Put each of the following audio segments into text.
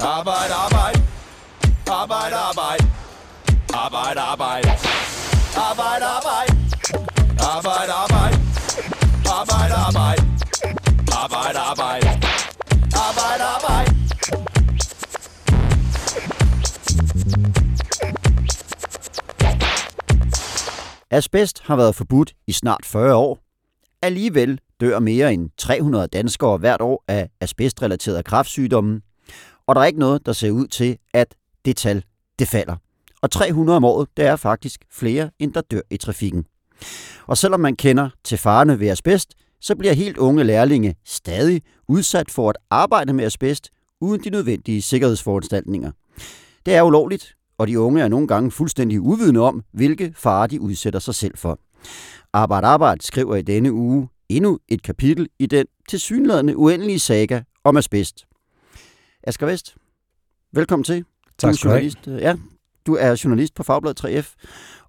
Arbejde, arbejde. Arbejde, arbejde. Arbejde, arbejde. Arbejde, arbejde. Arbejde, arbejde. Arbejde, arbejde. Arbejde, arbejde. Arbejde, arbejde. Asbest har været forbudt i snart 40 år. Alligevel dør mere end 300 danskere hvert år af asbestrelaterede kraftsygdomme, og der er ikke noget, der ser ud til, at det tal det falder. Og 300 om året, det er faktisk flere, end der dør i trafikken. Og selvom man kender til farerne ved asbest, så bliver helt unge lærlinge stadig udsat for at arbejde med asbest uden de nødvendige sikkerhedsforanstaltninger. Det er ulovligt, og de unge er nogle gange fuldstændig uvidende om, hvilke farer de udsætter sig selv for. Arbejde Arbejde skriver i denne uge endnu et kapitel i den tilsyneladende uendelige saga om asbest. Asger Vest, velkommen til. Tak skal du have. journalist. Ja, du er journalist på Fagbladet 3F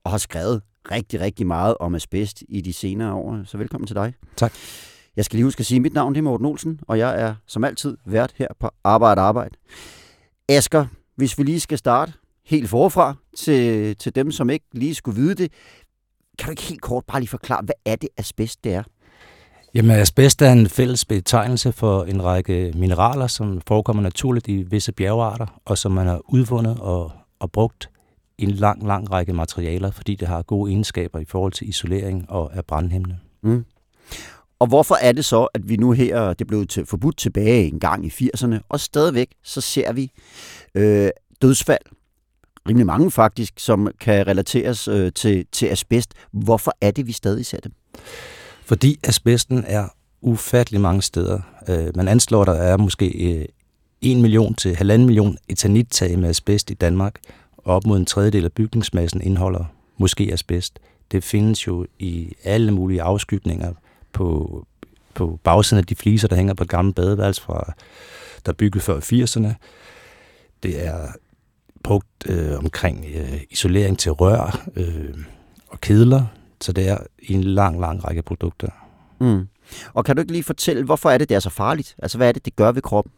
og har skrevet rigtig, rigtig meget om asbest i de senere år, så velkommen til dig. Tak. Jeg skal lige huske at sige, at mit navn det er Morten Olsen, og jeg er som altid vært her på Arbejde Arbejde. Asger, hvis vi lige skal starte helt forfra til, til dem, som ikke lige skulle vide det, kan du ikke helt kort bare lige forklare, hvad er det asbest, det er? Jamen, asbest er en fælles betegnelse for en række mineraler, som forekommer naturligt i visse bjergarter, og som man har udvundet og, og brugt i en lang, lang række materialer, fordi det har gode egenskaber i forhold til isolering og er brandhæmmende. Mm. Og hvorfor er det så, at vi nu her, det blev til, forbudt tilbage en gang i 80'erne, og stadigvæk så ser vi øh, dødsfald, rimelig mange faktisk, som kan relateres øh, til, til asbest. Hvorfor er det, vi stadig ser dem? Fordi asbesten er ufattelig mange steder. Øh, man anslår, der er måske øh, 1 million til 1,5 million etanittag med asbest i Danmark, og op mod en tredjedel af bygningsmassen indeholder måske asbest. Det findes jo i alle mulige afskygninger på, på bagsiden af de fliser, der hænger på et gammelt badeværelse, fra, der er bygget før 80'erne. Det er brugt øh, omkring øh, isolering til rør øh, og kedler, så det er i en lang, lang række produkter. Mm. Og kan du ikke lige fortælle, hvorfor er det, det er så farligt? Altså, hvad er det, det gør ved kroppen?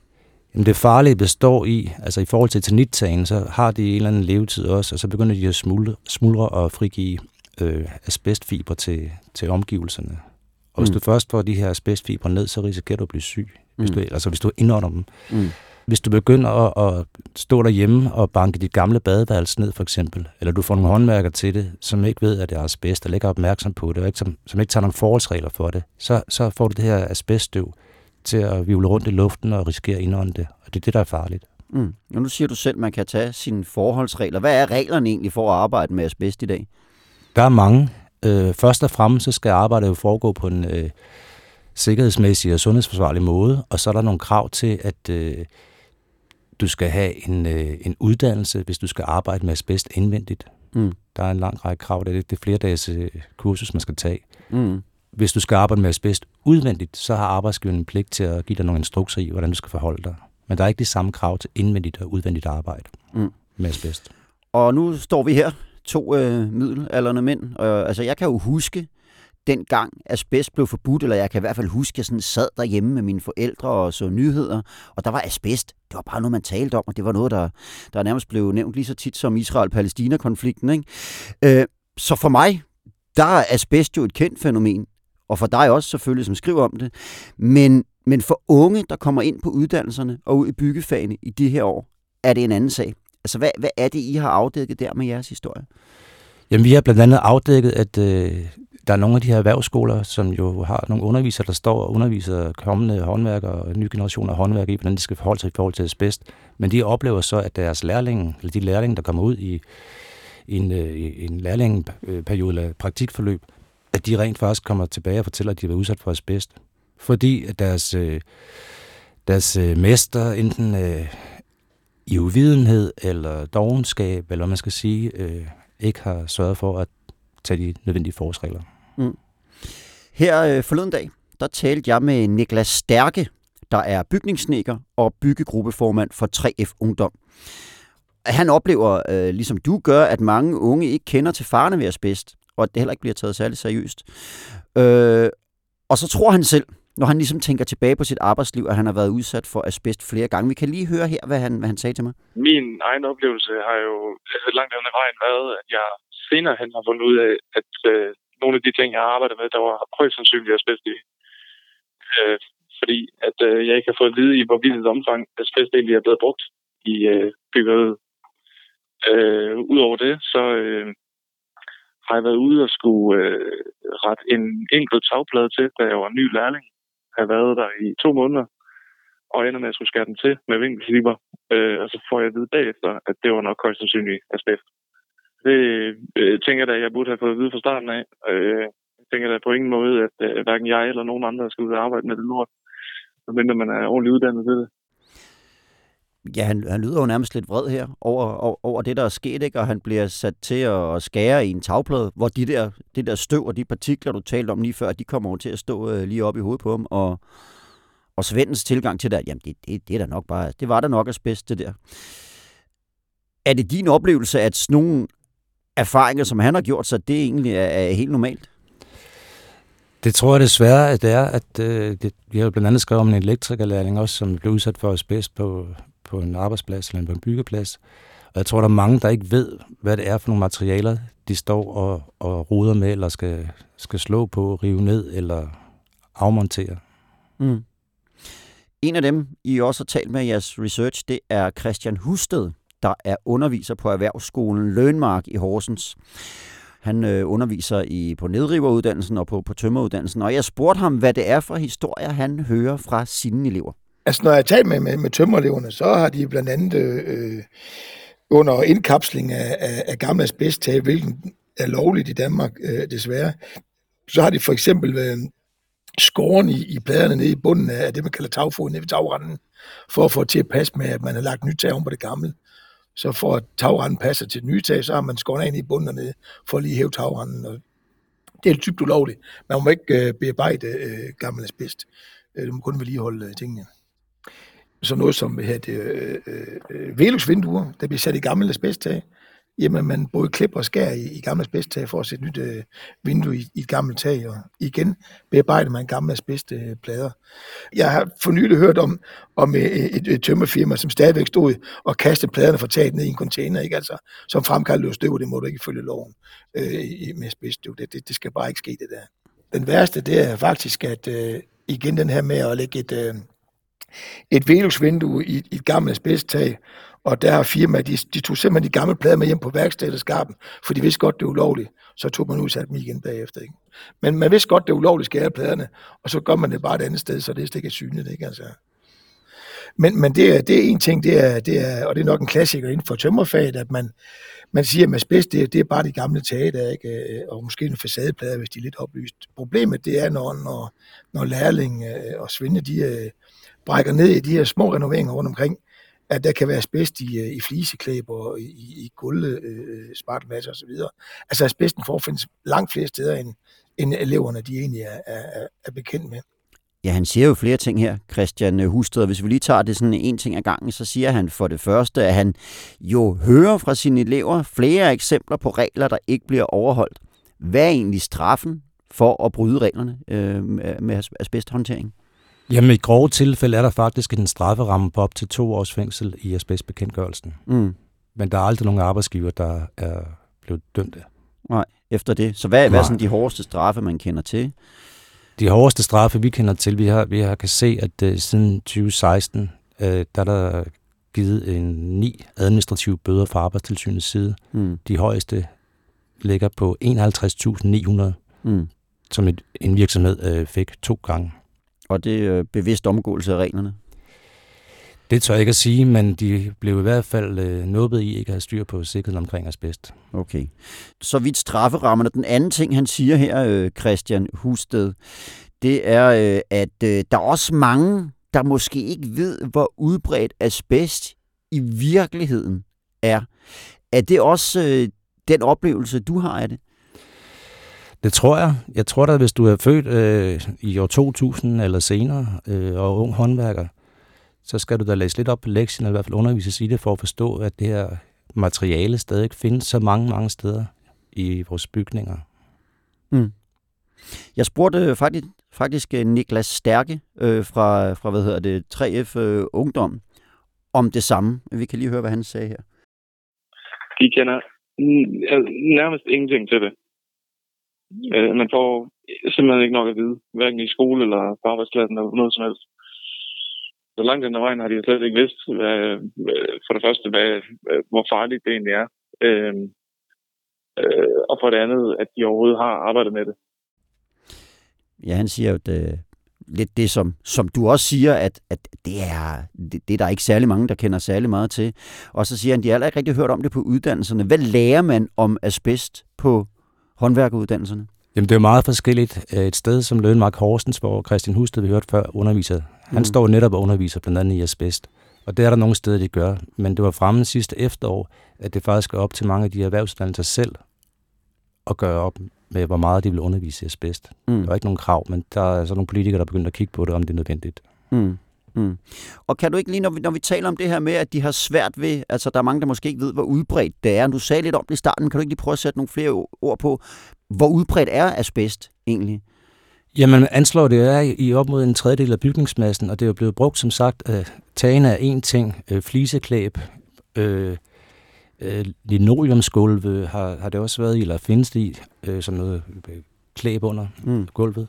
Jamen det farlige består i, altså i forhold til etanittagen, så har de en eller anden levetid også, og så begynder de at smuldre, smuldre og frigive øh, asbestfiber til, til omgivelserne. Og hvis Mm. du først får de her asbestfibre ned, så risikerer du at blive syg, hvis Mm. du, altså hvis du indånder dem. Mm. Hvis du begynder at, at stå derhjemme og banke dit gamle badeværelse ned, for eksempel, eller du får nogle håndværker til det, som ikke ved, at det er asbest, eller ikke er opmærksom på det, og ikke, som, som ikke tager nogle forholdsregler for det, så, så får du det her asbeststøv til at vivle rundt i luften og risikere at indånde det. Og det er det, der er farligt. Mm. Og nu siger du selv, at man kan tage sine forholdsregler. Hvad er reglerne egentlig for at arbejde med asbest i dag? Der er mange. Øh, først og fremmest så skal arbejdet jo foregå på en øh, sikkerhedsmæssig og sundhedsforsvarlig måde, og så er der nogle krav til, at øh, du skal have en, øh, en uddannelse, hvis du skal arbejde med asbest indvendigt. Mm. Der er en lang række krav. Det er, det er flere dages øh, kursus, man skal tage. Mm. Hvis du skal arbejde med asbest udvendigt, så har arbejdsgiveren en pligt til at give dig nogle instrukser i, hvordan du skal forholde dig. Men der er ikke de samme krav til indvendigt og udvendigt arbejde Mm. med asbest. Og nu står vi her, to øh, middelalderne mænd. Og, altså, jeg kan jo huske, dengang asbest blev forbudt, eller jeg kan i hvert fald huske, at jeg sådan sad derhjemme med mine forældre og så nyheder, og der var asbest. Det var bare noget, man talte om, og det var noget, der, der nærmest blev nævnt lige så tit som Israel-Palæstina-konflikten. Ikke? Øh, så for mig, der er asbest jo et kendt fænomen, og for dig også selvfølgelig, som skriver om det. Men, men for unge, der kommer ind på uddannelserne og ud i byggefagene i de her år, er det en anden sag. Altså, hvad, hvad er det, I har afdækket der med jeres historie? Jamen, vi har blandt andet afdækket, at øh, der er nogle af de her erhvervsskoler, som jo har nogle undervisere, der står og underviser kommende håndværkere og nye generationer af håndværkere i, hvordan de skal forholde sig i forhold til asbest. Men de oplever så, at deres lærlinge, eller de lærlinge, der kommer ud i, i en, øh, i en lærlingeperiode eller praktikforløb, at de rent faktisk kommer tilbage og fortæller, at de har været udsat for asbest. Fordi at deres, øh, deres øh, mester enten øh, i uvidenhed eller dogenskab, eller hvad man skal sige, øh, ikke har sørget for at tage de nødvendige forholdsregler. Mm. Her øh, forleden dag, der talte jeg med Niklas Stærke, der er bygningssneker og byggegruppeformand for 3F Ungdom. Han oplever, øh, ligesom du gør, at mange unge ikke kender til farerne ved asbest, og at det heller ikke bliver taget særlig seriøst. Øh, og så tror han selv, når han ligesom tænker tilbage på sit arbejdsliv, at han har været udsat for asbest flere gange. Vi kan lige høre her, hvad han, hvad han sagde til mig. Min egen oplevelse har jo altså langt hen ad vejen været, at jeg senere hen har fundet ud af, at øh, nogle af de ting, jeg arbejder med, der var højst sandsynligt asbest i. Øh, fordi at øh, jeg ikke har fået at vide i, hvor vidt omfang asbest egentlig er blevet brugt i øh, byggeriet. Øh, Udover det, så øh, har jeg været ude og skulle øh, rette en enkelt tagplade til, da jeg var ny lærling. Jeg har været der i to måneder, og ender med at skulle skære den til med vinkelsliber. Øh, og så får jeg at vide bagefter, at det var nok højst sandsynligt asbest. Det øh, tænker jeg da, jeg burde have fået at vide fra starten af. Øh, jeg tænker da på ingen måde, at øh, hverken jeg eller nogen andre skal ud og arbejde med det lort, medmindre man er ordentligt uddannet til det. Ja, han, han lyder jo nærmest lidt vred her over, over, over det, der er sket, ikke? og han bliver sat til at skære i en tagplade, hvor de der, det der støv og de partikler, du talte om lige før, de kommer over til at stå øh, lige op i hovedet på ham, og, og Svendens tilgang til det, jamen det, det, det er da nok bare, det var da nok asbest, det der. Er det din oplevelse, at sådan nogle erfaringer, som han har gjort sig, det egentlig er, er helt normalt? Det tror jeg desværre, at det er. At, øh, det, vi har blandt andet skrevet om en elektrikerlærling også, som blev udsat for asbest på, på en arbejdsplads eller på en byggeplads. Og jeg tror, der er mange, der ikke ved, hvad det er for nogle materialer, de står og, og roder med, eller skal, skal slå på, rive ned eller afmontere. Mm. En af dem, I også har talt med i jeres research, det er Christian Husted, der er underviser på Erhvervsskolen Lønmark i Horsens. Han øh, underviser i på nedriveruddannelsen og på, på tømmeruddannelsen, og jeg spurgte ham, hvad det er for historier, han hører fra sine elever. Altså, når jeg taler med, med, med tømmereleverne, så har de blandt andet øh, øh, under indkapsling af, af, af gamle asbesttag, hvilken er lovligt i Danmark, øh, desværre, så har de for eksempel øh, skåren i, i pladerne nede i bunden af det, man kalder tagfoden nede ved tagranden, for at få til at passe med, at man har lagt nyt tag om på det gamle. Så for at tagranden passer til den nye tag, så har man skåret ind i bunden nede, for at lige hæve tagranden. Og det er typisk ulovligt. Man må ikke øh, bearbejde øh, gammel asbest. Øh, du må kun vedligeholde øh, tingene så noget som det, øh, øh, øh, Velux-vinduer, der bliver sat i gammel asbesttag. Jamen, man både klipper og skærer i, i gamle asbesttag for at sætte nyt øh, vindue i, i et gammelt tag, og igen bearbejder man gamle asbestplader. Øh, Jeg har for nylig hørt om, om øh, et, et, et tømmerfirma, som stadigvæk stod og kastede pladerne fra taget ned i en container, ikke? Altså, som fremkaldte støv, det må du ikke følge loven øh, med asbeststøv. Det, det, det skal bare ikke ske, det der. Den værste, det er faktisk, at øh, igen den her med at lægge et... Øh, et Velux-vindue i, i et gammelt asbesttag, og der har firmaet, de, de tog simpelthen de gamle plader med hjem på værkstedet og skarpen, for de vidste godt, det var ulovligt. Så tog man ud og satte dem igen bagefter. Ikke? Men man vidste godt, det var ulovligt at skære pladerne, og så gør man det bare et andet sted, så det er ikke synligt. Ikke? Altså. Men, men det, er, det er en ting, det er, det er, og det er nok en klassiker inden for tømmerfaget, at man, man siger, at asbest, det, det er bare de gamle tage, der, ikke? Øh, og måske en facadeplade, hvis de er lidt oplyst. Problemet, det er, når, når, når lærling øh, og svinde, de, øh, brækker ned i de her små renoveringer rundt omkring, at der kan være asbest i, øh, i fliseklæber, i, i gulve, øh, spartelmasser osv. Altså asbesten forefindes langt flere steder, end, end eleverne de egentlig er, er, er bekendt med. Ja, han siger jo flere ting her, Christian Husted. Hvis vi lige tager det sådan en ting ad gangen, så siger han for det første, at han jo hører fra sine elever flere eksempler på regler, der ikke bliver overholdt. Hvad er egentlig straffen for at bryde reglerne øh, med asbesthåndtering? Jamen i grove tilfælde er der faktisk en strafferamme på op til to års fængsel i asbestbekendtgørelsen. Mm. Men der er aldrig nogen arbejdsgiver, der er blevet dømt af. Nej, efter det. Så hvad, hvad er sådan de hårdeste straffe, man kender til? De hårdeste straffe, vi kender til, vi har, vi har kan se, at uh, siden 2016, uh, der er der givet en ni administrative bøder fra arbejdstilsynets side. Mm. De højeste ligger på 51.900, mm. som et, en virksomhed uh, fik to gange. Og det er bevidst omgåelse af reglerne? Det tør jeg ikke at sige, men de blev i hvert fald øh, nåbet i ikke at have styr på sikkerheden omkring asbest. Okay. Så vidt strafferammerne. Den anden ting, han siger her, øh, Christian Husted, det er, øh, at øh, der er også mange, der måske ikke ved, hvor udbredt asbest i virkeligheden er. Er det også øh, den oplevelse, du har af det? Det tror jeg. Jeg tror da, hvis du er født øh, i år 2000 eller senere øh, og ung håndværker, så skal du da læse lidt op på lektien, eller i hvert fald undervise i det, for at forstå, at det her materiale stadig findes så mange, mange steder i vores bygninger. Mm. Jeg spurgte faktisk faktisk øh, Niklas Stærke øh, fra, fra, hvad hedder det, 3F øh, Ungdom, om det samme. Vi kan lige høre, hvad han sagde her. De kender nærmest ingenting til det. Øh, man får øh, simpelthen ikke nok at vide, hverken i skole eller på arbejdspladsen eller noget som helst. Så langt den vejen har de slet ikke vidst, hvad, øh, for det første, hvad, øh, hvor farligt det egentlig er. Øh, øh, og for det andet, at de overhovedet har arbejdet med det. Ja, han siger jo, det, lidt det, som, som du også siger, at, at det, er, det, det er der ikke særlig mange, der kender særlig meget til. Og så siger han, de har ikke rigtig hørt om det på uddannelserne. Hvad lærer man om asbest på håndværkeruddannelserne? Jamen, det er jo meget forskelligt. Et sted som Lønmark Horsens, hvor Christian Husted, vi hørte før, underviser, han mm. står netop og underviser blandt andet i asbest. Og det er der nogle steder, de gør. Men det var fremme sidste efterår, at det faktisk er op til mange af de erhvervsuddannelser selv at gøre op med, hvor meget de vil undervise i asbest. Mm. Der er ikke nogen krav, men der er så nogle politikere, der begynder at kigge på det, om det er nødvendigt. Mm. Mm. Og kan du ikke lige, når vi, når vi taler om det her med, at de har svært ved, altså der er mange, der måske ikke ved, hvor udbredt det er. Du sagde lidt om det i starten, kan du ikke lige prøve at sætte nogle flere ord på, hvor udbredt er asbest egentlig? Jamen, anslår det er i op mod en tredjedel af bygningsmassen, og det er jo blevet brugt, som sagt, øh, tagene af én ting, øh, fliseklæb, øh, øh, linoleumsgulve har, har det også været i, eller findes det i, øh, sådan noget øh, klæb under mm. gulvet.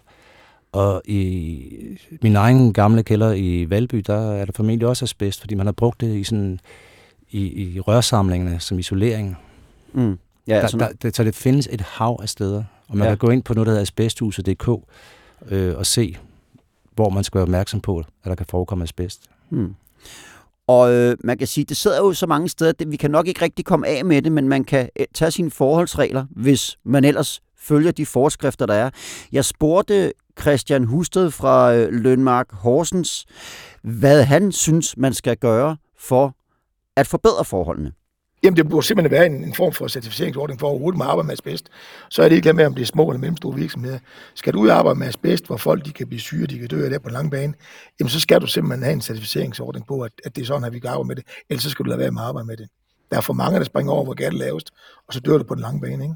Og i min egen gamle kælder i Valby, der er der formentlig også asbest, fordi man har brugt det i sådan i, i rørsamlingene som isolering. Mm. Ja, der, der, der, så det findes et hav af steder, og man ja. kan gå ind på noget, der hedder asbesthuset.dk øh, og se, hvor man skal være opmærksom på, at der kan forekomme asbest. Mm. Og øh, man kan sige, det sidder jo så mange steder, at vi kan nok ikke rigtig komme af med det, men man kan øh, tage sine forholdsregler, hvis man ellers følger de forskrifter, der er. Jeg spurgte Christian Husted fra øh, Lønmark Horsens, hvad han synes, man skal gøre for at forbedre forholdene. Jamen, det burde simpelthen være en, en form for certificeringsordning for at overhovedet må arbejde med asbest. Så er det ikke med, om det er små eller mellemstore virksomheder. Skal du ud og arbejde med asbest, hvor folk de kan blive syge, de kan dø af det på en lang bane, jamen så skal du simpelthen have en certificeringsordning på, at, at det er sådan, at vi kan arbejde med det. Ellers så skal du lade være med at arbejde med det. Der er for mange, der springer over, hvor galt lavest, og så dør du på den lange bane, ikke?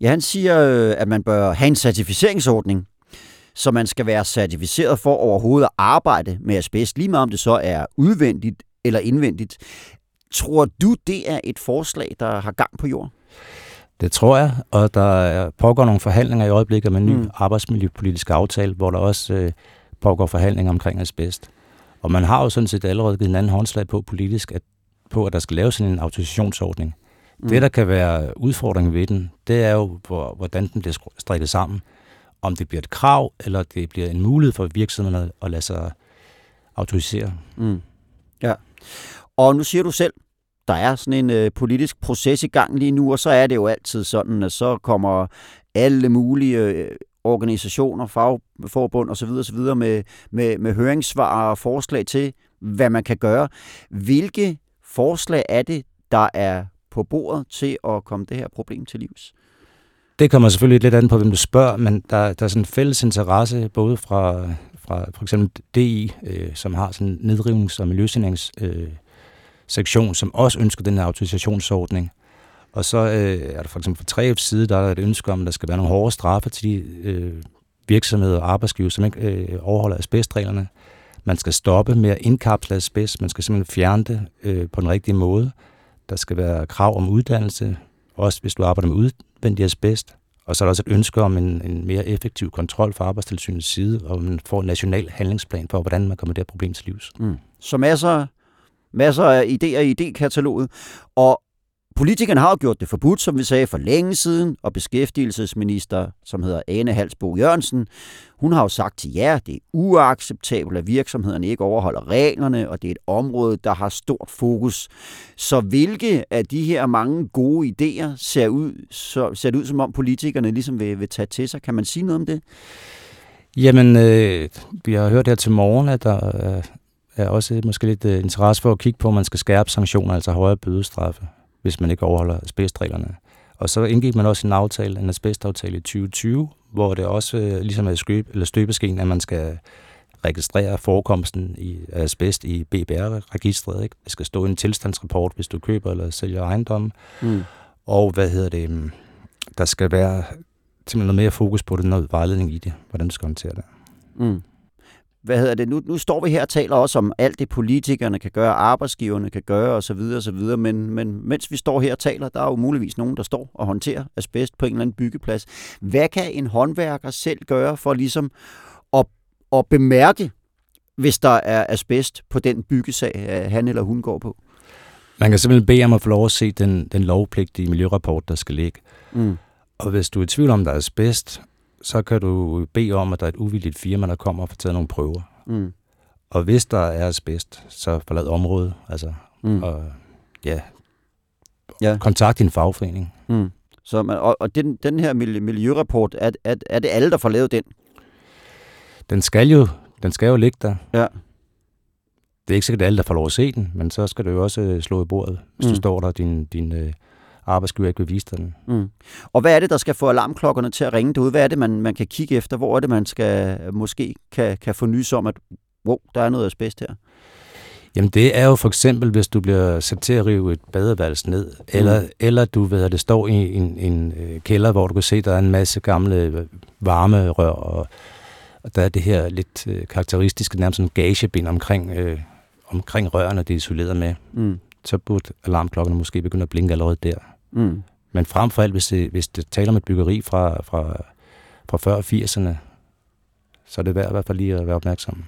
Ja, han siger, øh, at man bør have en certificeringsordning, så man skal være certificeret for overhovedet at arbejde med asbest, lige meget om det så er udvendigt eller indvendigt. Tror du, det er et forslag, der har gang på jord? Det tror jeg, og der pågår nogle forhandlinger i øjeblikket med en ny mm. arbejdsmiljøpolitisk aftale, hvor der også øh, pågår forhandlinger omkring asbest. Og man har jo sådan set allerede givet en anden håndslag på politisk, at, på at der skal laves en autorisationsordning. Mm. Det, der kan være udfordringen ved den, det er jo, hvor, hvordan den bliver strikket sammen. Om det bliver et krav, eller det bliver en mulighed for virksomhederne at lade sig autorisere. Mm. Ja. Og nu siger du selv, der er sådan en øh, politisk proces i gang lige nu, og så er det jo altid sådan, at så kommer alle mulige øh, organisationer, fagforbund osv. osv. Med, med, med høringssvar og forslag til, hvad man kan gøre. Hvilke forslag er det, der er på bordet til at komme det her problem til livs? Det kommer selvfølgelig lidt an på, hvem du spørger, men der, der er sådan en fælles interesse, både fra, fra for eksempel DI, øh, som har sådan en nedrivnings- og miljøsignings øh, sektion, som også ønsker den her autorisationsordning. Og så øh, er der for eksempel fra 3F's side, der er et ønske om, at der skal være nogle hårde straffe til de øh, virksomheder og arbejdsgiver, som ikke øh, overholder asbestreglerne. Man skal stoppe med at indkapsle asbest, man skal simpelthen fjerne det øh, på den rigtige måde. Der skal være krav om uddannelse, også hvis du arbejder med ud, udvendig asbest. Og så er der også et ønske om en, en mere effektiv kontrol fra arbejdstilsynets side, og man får en national handlingsplan for, hvordan man kommer det her problem til livs. Mm. Så masser masser af idéer i idékataloget, og Politikerne har jo gjort det forbudt, som vi sagde, for længe siden, og beskæftigelsesminister, som hedder Ane Halsbo Jørgensen, hun har jo sagt til jer, det er uacceptabelt, at virksomhederne ikke overholder reglerne, og det er et område, der har stort fokus. Så hvilke af de her mange gode idéer ser, ud, så, ser det ud, som om politikerne ligesom vil, vil tage til sig? Kan man sige noget om det? Jamen, øh, vi har hørt her til morgen, at der øh, er også måske lidt øh, interesse for at kigge på, om man skal skærpe sanktioner, altså højere bødestraffe, hvis man ikke overholder asbestreglerne. Og så indgik man også en aftale, en asbestaftale i 2020, hvor det også uh, ligesom er skøb, eller støbeskeen, at man skal registrere forekomsten i asbest i BBR-registret. Ikke? Det skal stå i en tilstandsrapport, hvis du køber eller sælger ejendomme. Mm. Og hvad hedder det? Der skal være simpelthen noget mere fokus på det, noget vejledning i det, hvordan du skal håndtere det. Mm. Hvad hedder det? Nu, nu står vi her og taler også om alt det, politikerne kan gøre, arbejdsgiverne kan gøre osv. osv. Men, men mens vi står her og taler, der er jo muligvis nogen, der står og håndterer asbest på en eller anden byggeplads. Hvad kan en håndværker selv gøre for ligesom at, at bemærke, hvis der er asbest på den byggesag, øh, han eller hun går på? Man kan simpelthen bede om at få lov at se den, den lovpligtige miljørapport, der skal ligge. Mm. Og hvis du er i tvivl om, der er asbest, så kan du bede om, at der er et uvildigt firma, der kommer og får taget nogle prøver. Mm. Og hvis der er asbest, så forlad området. Altså, Mm. og ja, Ja. kontakt din fagforening. Mm. Så man, og, og den, den her miljø- miljørapport, er, er, er det alle, der får lavet den? Den skal jo, den skal jo ligge der. Ja. Det er ikke sikkert alle, der får lov at se den, men så skal du jo også øh, slå i bordet, hvis mm. Du står der, din, din øh, arbejdsgiver ikke vil vise den. Mm. Og hvad er det, der skal få alarmklokkerne til at ringe derude? Hvad er det, man, man kan kigge efter? Hvor er det, man skal måske kan, kan få nys om, at wow, der er noget asbest her? Jamen det er jo for eksempel, hvis du bliver sat til at rive et badeværelse ned, mm. eller, eller du ved, at det står i en, en øh, kælder, hvor du kan se, der er en masse gamle øh, varmerør, og, og der er det her lidt øh, karakteristiske, nærmest sådan gagebind omkring, øh, omkring rørene, det er isoleret med. Mm. Så burde alarmklokkerne måske begynde at blinke allerede der. Mm. Men frem for alt, hvis det, hvis det taler om et byggeri fra, fra, fra før 80'erne, så er det værd i hvert fald lige at være opmærksom.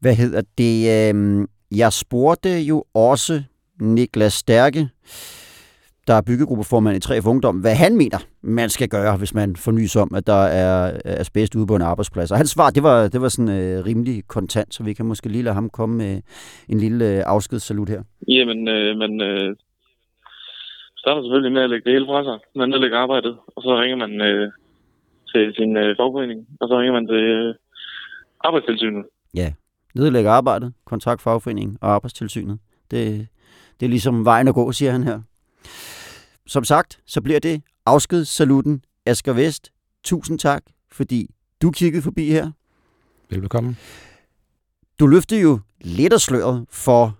Hvad hedder det? Øh, jeg spurgte jo også Niklas Stærke, der er byggegruppeformand i 3F Ungdom, hvad han mener, man skal gøre, hvis man får nys om, at der er asbest ude på en arbejdsplads. Og hans svar, det var, det var sådan øh, rimelig kontant, så vi kan måske lige lade ham komme med en lille øh, afskedssalut her. Jamen, øh, man øh, starter selvfølgelig med at lægge det hele fra sig. Man nedlægger arbejdet, og så ringer man øh, til sin øh, fagforening, og så ringer man til øh, arbejdstilsynet. Nedlægge arbejdet, kontrakt fagforeningen og arbejdstilsynet. Det, det er ligesom vejen at gå, siger han her. Som sagt, så bliver det afskedssaluten Asger Vest. Tusind tak, fordi du kiggede forbi her. Velbekomme. Du løftede jo lidt af sløret for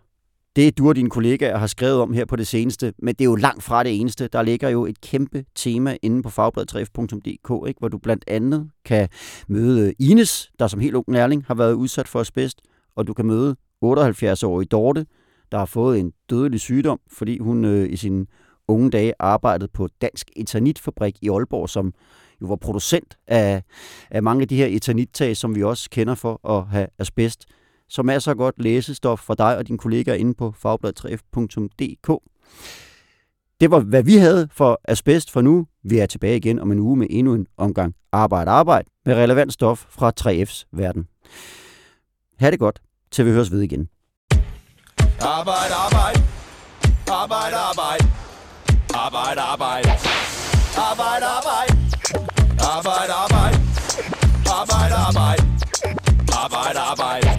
det, du og dine kollegaer har skrevet om her på det seneste, men det er jo langt fra det eneste. Der ligger jo et kæmpe tema inde på fagbladet3f.dk, ikke, hvor du blandt andet kan møde Ines, der som helt ung lærling har været udsat for asbest, og du kan møde 78-årige Dorte, der har fået en dødelig sygdom, fordi hun øh, i sine unge dage arbejdede på Dansk Eternitfabrik i Aalborg, som jo var producent af, af mange af de her eternittag, som vi også kender for at have asbest. Så masser af godt læsestof for dig og dine kollegaer inde på fagbladet3f.dk. Det var, hvad vi havde for asbest for nu. Vi er tilbage igen om en uge med endnu en omgang arbejde arbejde med relevant stof fra 3F's verden. Ha' det godt, til vi høres ved igen. Arbejde, arbejde. Arbejde, arbejde. Arbejde, arbejde. Arbejde, arbejde. Arbejde, arbejde. Arbejde, arbejde. Arbejde, arbejde.